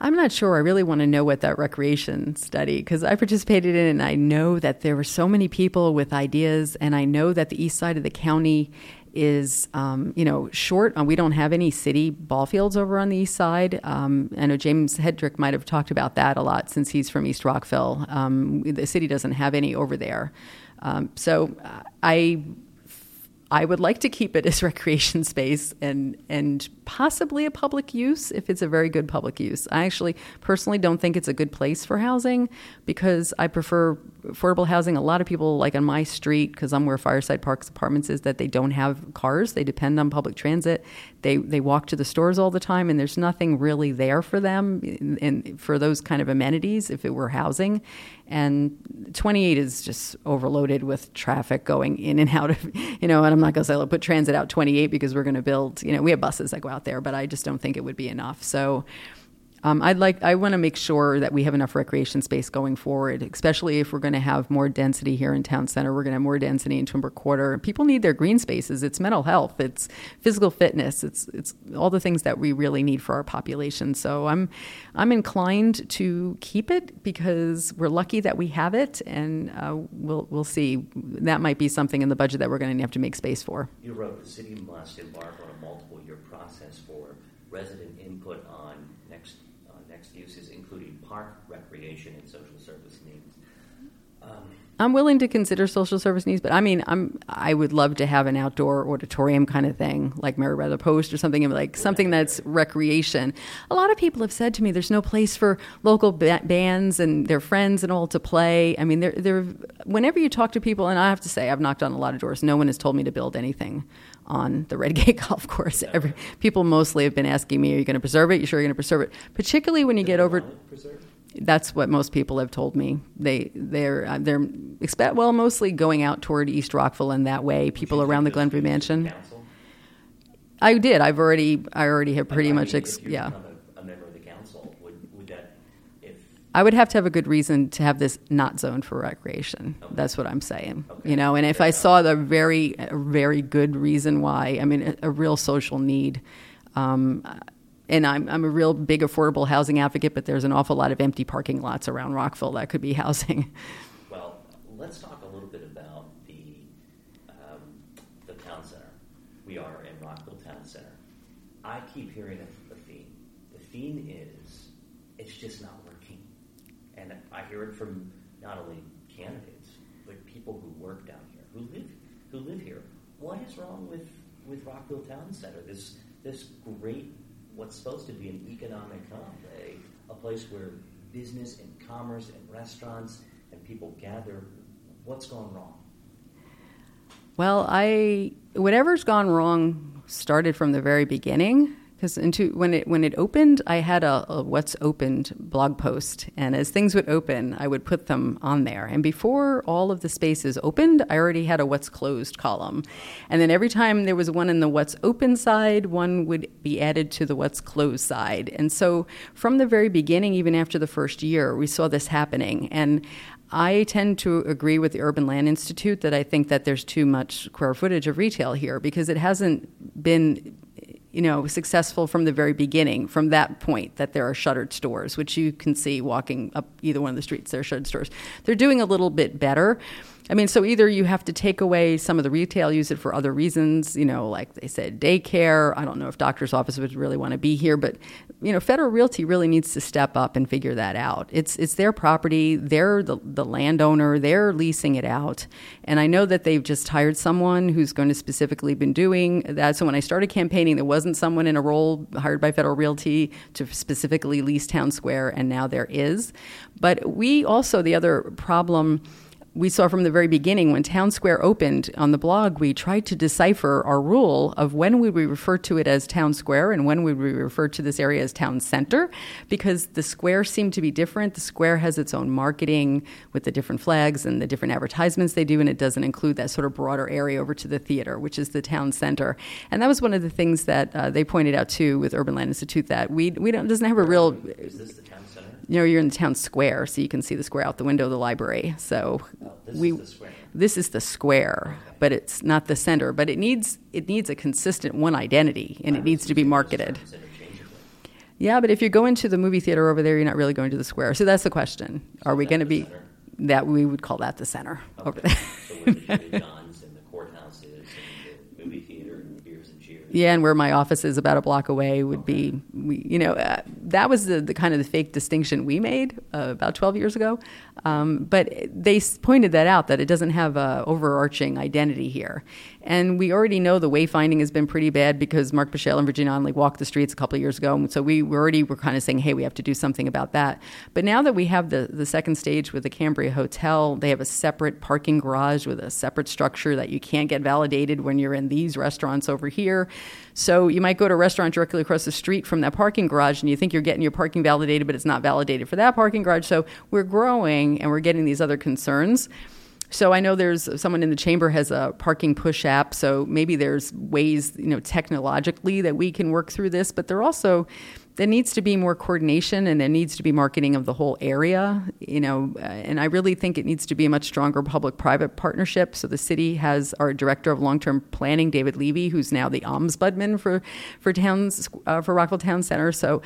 I'm not sure. I really want to know what that recreation study because I participated in it and I know that there were so many people with ideas and I know that the east side of the county is, um, you know, short. Uh, we don't have any city ball fields over on the east side. Um, I know James Hedrick might have talked about that a lot since he's from East Rockville. Um, the city doesn't have any over there. Um, so uh, I I would like to keep it as recreation space and and possibly a public use if it's a very good public use. I actually personally don't think it's a good place for housing because I prefer affordable housing. A lot of people like on my street because I'm where Fireside Parks Apartments is that they don't have cars. They depend on public transit. They they walk to the stores all the time and there's nothing really there for them and for those kind of amenities if it were housing. And 28 is just overloaded with traffic going in and out of, you know, and I'm not going to say, put transit out 28 because we're going to build, you know, we have buses that go out there, but I just don't think it would be enough. So um, I'd like I want to make sure that we have enough recreation space going forward, especially if we're going to have more density here in town center. We're going to have more density in Twin Quarter. People need their green spaces. It's mental health. It's physical fitness. It's it's all the things that we really need for our population. So I'm I'm inclined to keep it because we're lucky that we have it, and uh, we'll we'll see. That might be something in the budget that we're going to have to make space for. You wrote the city must embark on a multiple year process for resident input on next uses, including park, recreation, and social service needs. Um, I'm willing to consider social service needs, but I mean, I'm I would love to have an outdoor auditorium kind of thing, like Mary Merriweather Post or something like something that's recreation. A lot of people have said to me, "There's no place for local ba- bands and their friends and all to play." I mean, they're, they're whenever you talk to people, and I have to say, I've knocked on a lot of doors. No one has told me to build anything on the Redgate Golf Course. Every, people mostly have been asking me, "Are you going to preserve it? You sure you're going to preserve it?" Particularly when you get over. That's what most people have told me. They they're uh, they're expect well mostly going out toward East Rockville in that way. People around the Glenview Mansion. Council? I did. I've already I already have pretty much ex- yeah. I would have to have a good reason to have this not zoned for recreation. Okay. That's what I'm saying. Okay. You know, and if I saw the very, very good reason why, I mean, a, a real social need. Um, and I'm, I'm a real big affordable housing advocate, but there's an awful lot of empty parking lots around Rockville that could be housing. Well, let's talk a little bit about the, um, the town center. We are in Rockville Town Center. I keep hearing a, a theme. The theme is it's just not and I hear it from not only candidates but people who work down here, who live who live here. What is wrong with with Rockville Town Center? This this great what's supposed to be an economic hub, a, a place where business and commerce and restaurants and people gather. What's gone wrong? Well, I whatever's gone wrong started from the very beginning because when it when it opened, I had a, a, what's opened blog post, and as things would open, I would put them on there. And before all of the spaces opened, I already had a what's closed column, and then every time there was one in the what's open side, one would be added to the what's closed side. And so from the very beginning, even after the first year, we saw this happening, and I tend to agree with the Urban Land Institute that I think that there's too much square footage of retail here because it hasn't been you know, successful from the very beginning, from that point that there are shuttered stores, which you can see walking up either one of the streets, there are shuttered stores. They're doing a little bit better. I mean, so either you have to take away some of the retail, use it for other reasons, you know, like they said, daycare. I don't know if doctor's office would really want to be here, but you know, Federal Realty really needs to step up and figure that out. It's it's their property, they're the, the landowner, they're leasing it out, and I know that they've just hired someone who's going to specifically been doing that. So when I started campaigning, there wasn't someone in a role hired by Federal Realty to specifically lease Town Square, and now there is. But we also the other problem we saw from the very beginning when Town Square opened on the blog, we tried to decipher our rule of when would we refer to it as Town Square and when would we refer to this area as Town Center, because the square seemed to be different. The square has its own marketing with the different flags and the different advertisements they do, and it doesn't include that sort of broader area over to the theater, which is the town center. And that was one of the things that uh, they pointed out too with Urban Land Institute that we we don't doesn't have a real. Is this the town? You know, you're in the town square, so you can see the square out the window of the library. So oh, this we is this is the square, okay. but it's not the center. But it needs it needs a consistent one identity, and it needs to be marketed. Yeah, but if you go into the movie theater over there, you're not really going to the square. So that's the question: Are we going to be center? that? We would call that the center okay. over there. so where the John's and the courthouse is, and the movie theater cheers and cheers. Yeah, and where my office is about a block away would be, we, you know, uh, that was the, the kind of the fake distinction we made uh, about 12 years ago. Um, but they pointed that out that it doesn't have an overarching identity here. And we already know the wayfinding has been pretty bad because Mark Bushell and Virginia walked the streets a couple of years ago. And so we already were kind of saying, hey, we have to do something about that. But now that we have the, the second stage with the Cambria Hotel, they have a separate parking garage with a separate structure that you can't get validated when you're in these restaurants over here. So you might go to a restaurant directly across the street from that parking garage and you think you're getting your parking validated, but it's not validated for that parking garage. So we're growing and we're getting these other concerns. So I know there's someone in the chamber has a parking push app. So maybe there's ways, you know, technologically that we can work through this. But there also there needs to be more coordination and there needs to be marketing of the whole area. You know, and I really think it needs to be a much stronger public-private partnership. So the city has our director of long-term planning, David Levy, who's now the ombudsman for for towns uh, for Rockville Town Center. So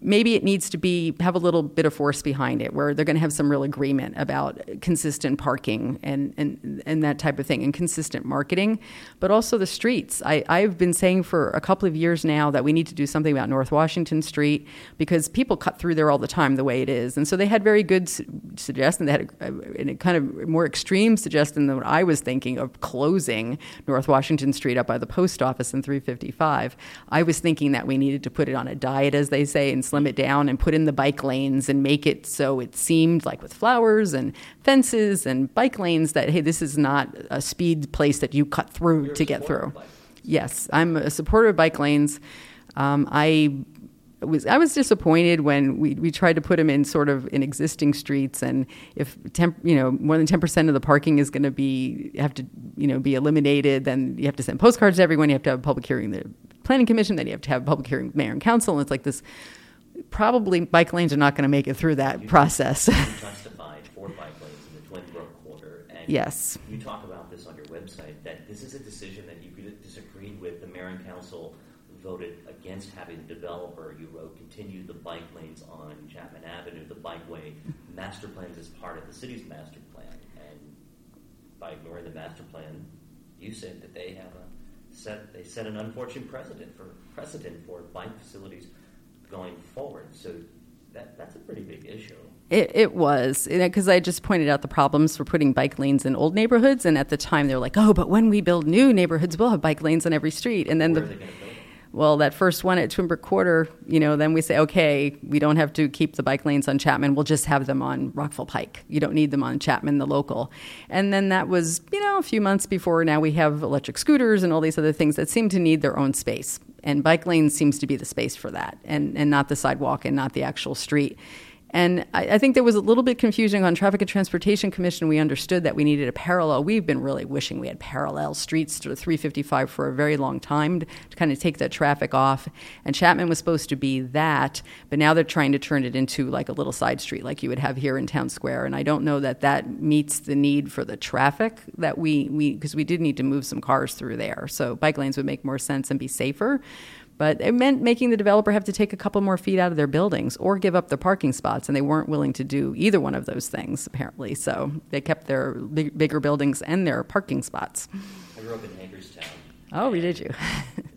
maybe it needs to be have a little bit of force behind it where they're going to have some real agreement about consistent parking and, and, and that type of thing and consistent marketing. But also the streets. I, i've been saying for a couple of years now that we need to do something about north washington street because people cut through there all the time the way it is. And so they had very good su- suggestions they had a, a, kind of more extreme suggestion than what i was thinking of closing north washington street up by the post office in 355 i was thinking that we needed to put it on a diet as they say and slim it down and put in the bike lanes and make it so it seemed like with flowers and fences and bike lanes that hey this is not a speed place that you cut through You're to get through yes i'm a supporter of bike lanes um, i was I was disappointed when we, we tried to put them in sort of in existing streets, and if temp, you know more than ten percent of the parking is going to be have to you know be eliminated, then you have to send postcards to everyone. You have to have a public hearing, the planning commission, then you have to have a public hearing, with mayor and council, and it's like this probably bike lanes are not going to make it through that You- process. For bike lanes in the Twin Brook quarter, and Yes. you talk about this on your website that this is a decision that you disagreed with. The mayor and council voted against having the developer. You wrote continue the bike lanes on Chapman Avenue. The bikeway master plans is part of the city's master plan, and by ignoring the master plan, you said that they have a set. They set an unfortunate precedent for precedent for bike facilities going forward. So that that's a pretty big issue. It, it was because I just pointed out the problems for putting bike lanes in old neighborhoods, and at the time they were like, "Oh, but when we build new neighborhoods, we'll have bike lanes on every street." And then Where the well, that first one at Twinbrook Quarter, you know, then we say, okay, we don't have to keep the bike lanes on Chapman. We'll just have them on Rockville Pike. You don't need them on Chapman, the local. And then that was, you know, a few months before. Now we have electric scooters and all these other things that seem to need their own space. And bike lanes seems to be the space for that, and, and not the sidewalk and not the actual street. And I, I think there was a little bit confusing on Traffic and Transportation Commission. We understood that we needed a parallel. We've been really wishing we had parallel streets to 355 for a very long time to, to kind of take that traffic off. And Chapman was supposed to be that, but now they're trying to turn it into like a little side street, like you would have here in Town Square. And I don't know that that meets the need for the traffic that we we because we did need to move some cars through there. So bike lanes would make more sense and be safer. But it meant making the developer have to take a couple more feet out of their buildings or give up their parking spots, and they weren't willing to do either one of those things, apparently. So they kept their big, bigger buildings and their parking spots. I grew up in Hagerstown. Oh, did you?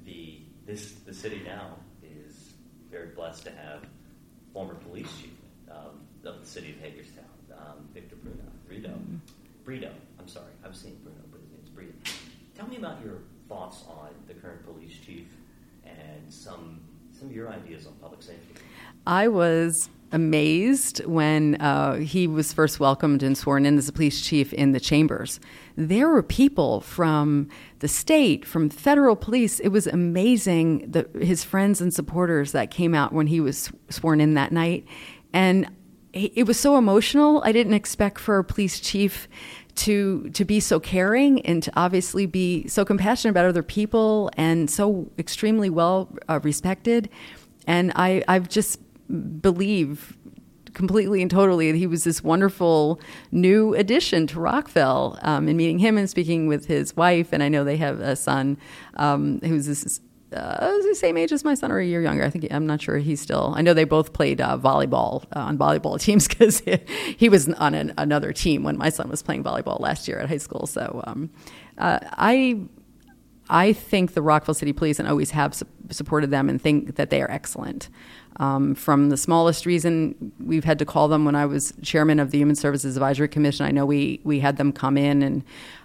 the this the city now is very blessed to have former police chief um, of the city of Hagerstown, um, Victor Bruno. Brito. Mm-hmm. Brito. I'm sorry, I was saying Bruno, but his name's Brito. Tell me about your thoughts on the current police chief some some of your ideas on public safety. I was amazed when uh, he was first welcomed and sworn in as a police chief in the chambers. There were people from the state, from federal police. It was amazing the, his friends and supporters that came out when he was sworn in that night. And it was so emotional. I didn't expect for a police chief to to be so caring and to obviously be so compassionate about other people and so extremely well uh, respected. And I I've just believe completely and totally that he was this wonderful new addition to Rockville. Um, and meeting him and speaking with his wife, and I know they have a son um, who's this. Uh, the same age as my son, or a year younger. I think I'm not sure. He's still. I know they both played uh, volleyball uh, on volleyball teams because he, was on an, another team when my son was playing volleyball last year at high school. So um, uh, I I think the Rockville City Police and always have su- supported them and think that they are excellent. Um, from the smallest reason, we've had to call them when I was chairman of the Human Services Advisory Commission. I know we we had them come in, and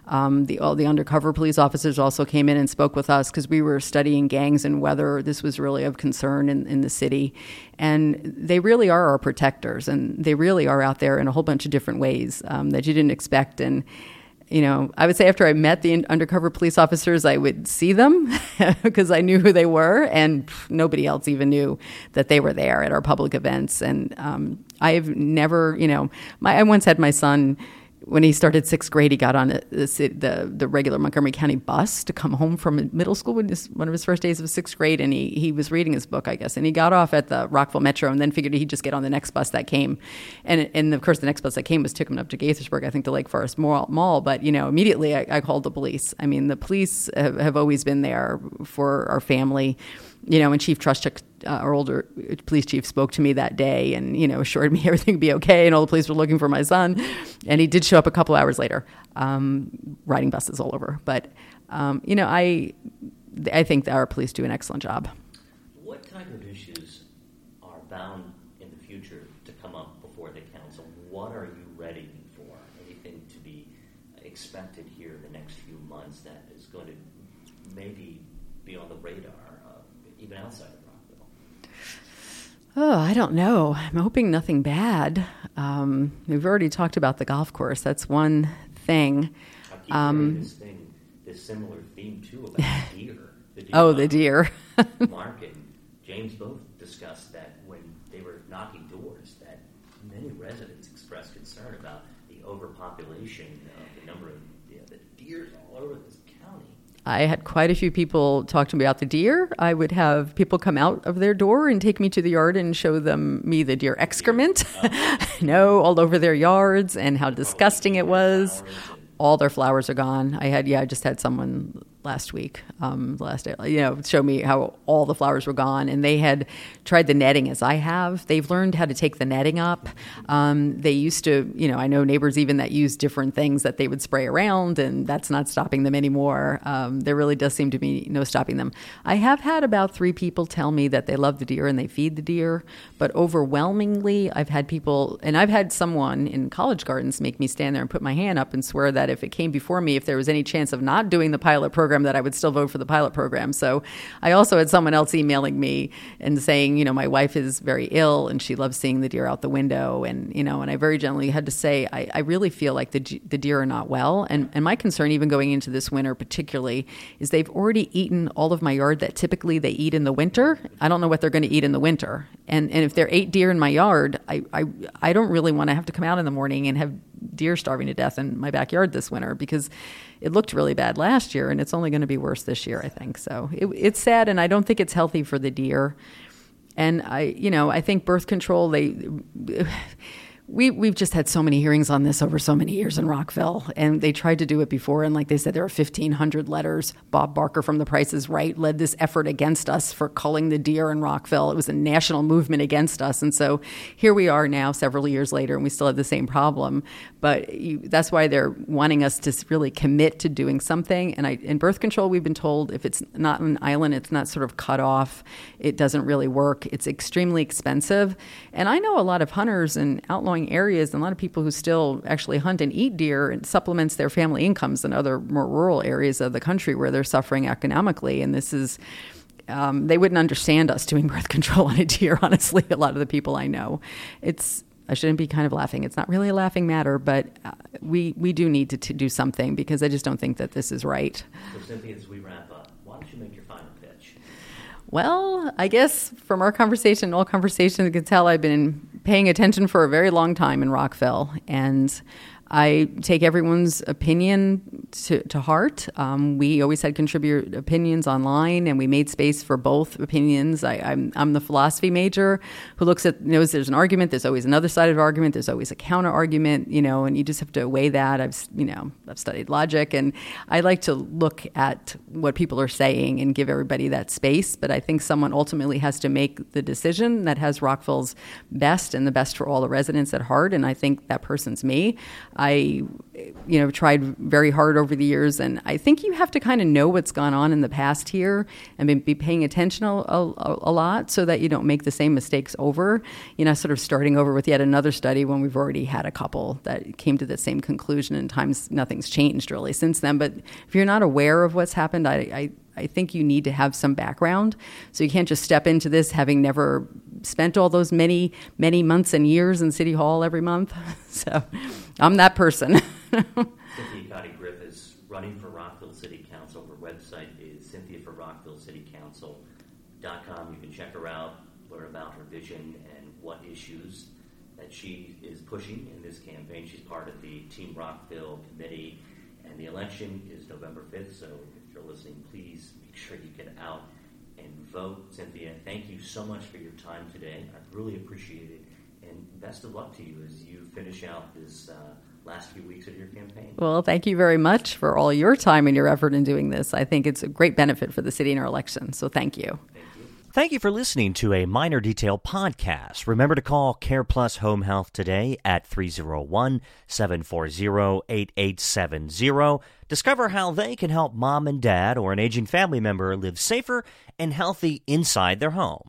um, the all the undercover police officers also came in and spoke with us because we were studying gangs and whether this was really of concern in, in the city. And they really are our protectors, and they really are out there in a whole bunch of different ways um, that you didn't expect. And you know, I would say after I met the undercover police officers, I would see them because I knew who they were, and nobody else even knew that they were there at our public events. And um, I've never, you know, my, I once had my son when he started sixth grade, he got on the, the, the regular Montgomery County bus to come home from middle school when his, one of his first days of sixth grade, and he he was reading his book, I guess, and he got off at the Rockville Metro, and then figured he'd just get on the next bus that came, and and of course the next bus that came was took him up to Gaithersburg, I think to Lake Forest Mall, but you know immediately I, I called the police. I mean the police have, have always been there for our family you know, and Chief Treschuk, uh, our older police chief, spoke to me that day and, you know, assured me everything would be okay and all the police were looking for my son. And he did show up a couple hours later, um, riding buses all over. But, um, you know, I, I think our police do an excellent job. What type of issues are bound in the future to come up before the council? What are you ready for? Anything to be expected here in the next few months that is going to maybe be on the radar? Even outside of Rockville? Oh, I don't know. I'm hoping nothing bad. Um, we've already talked about the golf course. That's one thing. Um, this thing, this similar theme too about deer. The deer oh, the deer. Mark and James both discussed that when they were knocking doors, that many residents expressed concern about the overpopulation of the number of you know, the deers all over this I had quite a few people talk to me about the deer. I would have people come out of their door and take me to the yard and show them me the deer excrement, no, all over their yards and how disgusting it was. All their flowers are gone. I had, yeah, I just had someone last week, um, last day, you know, show me how all the flowers were gone. And they had tried the netting as I have. They've learned how to take the netting up. Um, they used to, you know, I know neighbors even that use different things that they would spray around, and that's not stopping them anymore. Um, there really does seem to be no stopping them. I have had about three people tell me that they love the deer and they feed the deer, but overwhelmingly, I've had people, and I've had someone in College Gardens make me stand there and put my hand up and swear that if it came before me, if there was any chance of not doing the pilot program, program that I would still vote for the pilot program. So I also had someone else emailing me and saying, you know, my wife is very ill and she loves seeing the deer out the window. And, you know, and I very gently had to say, I, I really feel like the, the deer are not well. And, and my concern, even going into this winter particularly, is they've already eaten all of my yard that typically they eat in the winter. I don't know what they're going to eat in the winter. And, and if there are eight deer in my yard, I, I, I don't really want to have to come out in the morning and have deer starving to death in my backyard this winter because it looked really bad last year and it's only going to be worse this year, I think. So it, it's sad, and I don't think it's healthy for the deer. And I, you know, I think birth control, they we we've just had so many hearings on this over so many years in Rockville, and they tried to do it before, and like they said, there are fifteen hundred letters. Bob Barker from The Price is Right led this effort against us for culling the deer in Rockville. It was a national movement against us, and so here we are now, several years later, and we still have the same problem. But you, that's why they're wanting us to really commit to doing something. And I, in birth control, we've been told if it's not an island, it's not sort of cut off, it doesn't really work. It's extremely expensive, and I know a lot of hunters and outlaw areas and a lot of people who still actually hunt and eat deer and supplements their family incomes in other more rural areas of the country where they're suffering economically and this is um, they wouldn't understand us doing birth control on a deer honestly a lot of the people i know it's I shouldn't be kind of laughing. It's not really a laughing matter, but uh, we we do need to, to, do something because I just don't think that this is right. So, Cynthia, as we wrap up, why don't you make your final pitch? Well, I guess from our conversation, all conversation, you can tell I've been paying attention for a very long time in Rockville, and I take everyone's opinion to, to heart. Um, we always had contribute opinions online, and we made space for both opinions. I, am I'm, I'm the philosophy major who looks at knows there's an argument. There's always another side of argument. There's always a counter argument, you know, and you just have to weigh that. I've you know I've studied logic, and I like to look at what people are saying and give everybody that space. But I think someone ultimately has to make the decision that has Rockville's best and the best for all the residents at heart, and I think that person's me. I, you know, tried very hard over the years, and I think you have to kind of know what's gone on in the past here and be paying attention a, a, a, lot so that you don't make the same mistakes over. You know, sort of starting over with yet another study when we've already had a couple that came to the same conclusion, and times nothing's changed really since then. But if you're not aware of what's happened, I, I I think you need to have some background. So you can't just step into this having never spent all those many, many months and years in City Hall every month. So I'm that person. Cynthia Cotte is running for Rockville City Council. Her website is cynthiaforrockvillecitycouncil.com. You can check her out, learn about her vision and what issues that she is pushing in this campaign. She's part of the Team Rockville committee, and the election is November 5th. So you're listening, please make sure you get out and vote. Cynthia, thank you so much for your time today. I really appreciate it and best of luck to you as you finish out this uh, last few weeks of your campaign. Well, thank you very much for all your time and your effort in doing this. I think it's a great benefit for the city in our election. So thank you. Thank you. Thank you for listening to a Miner Detail podcast. Remember to call Care Plus Home Health today at 301 740 8870. Discover how they can help mom and dad or an aging family member live safer and healthy inside their home.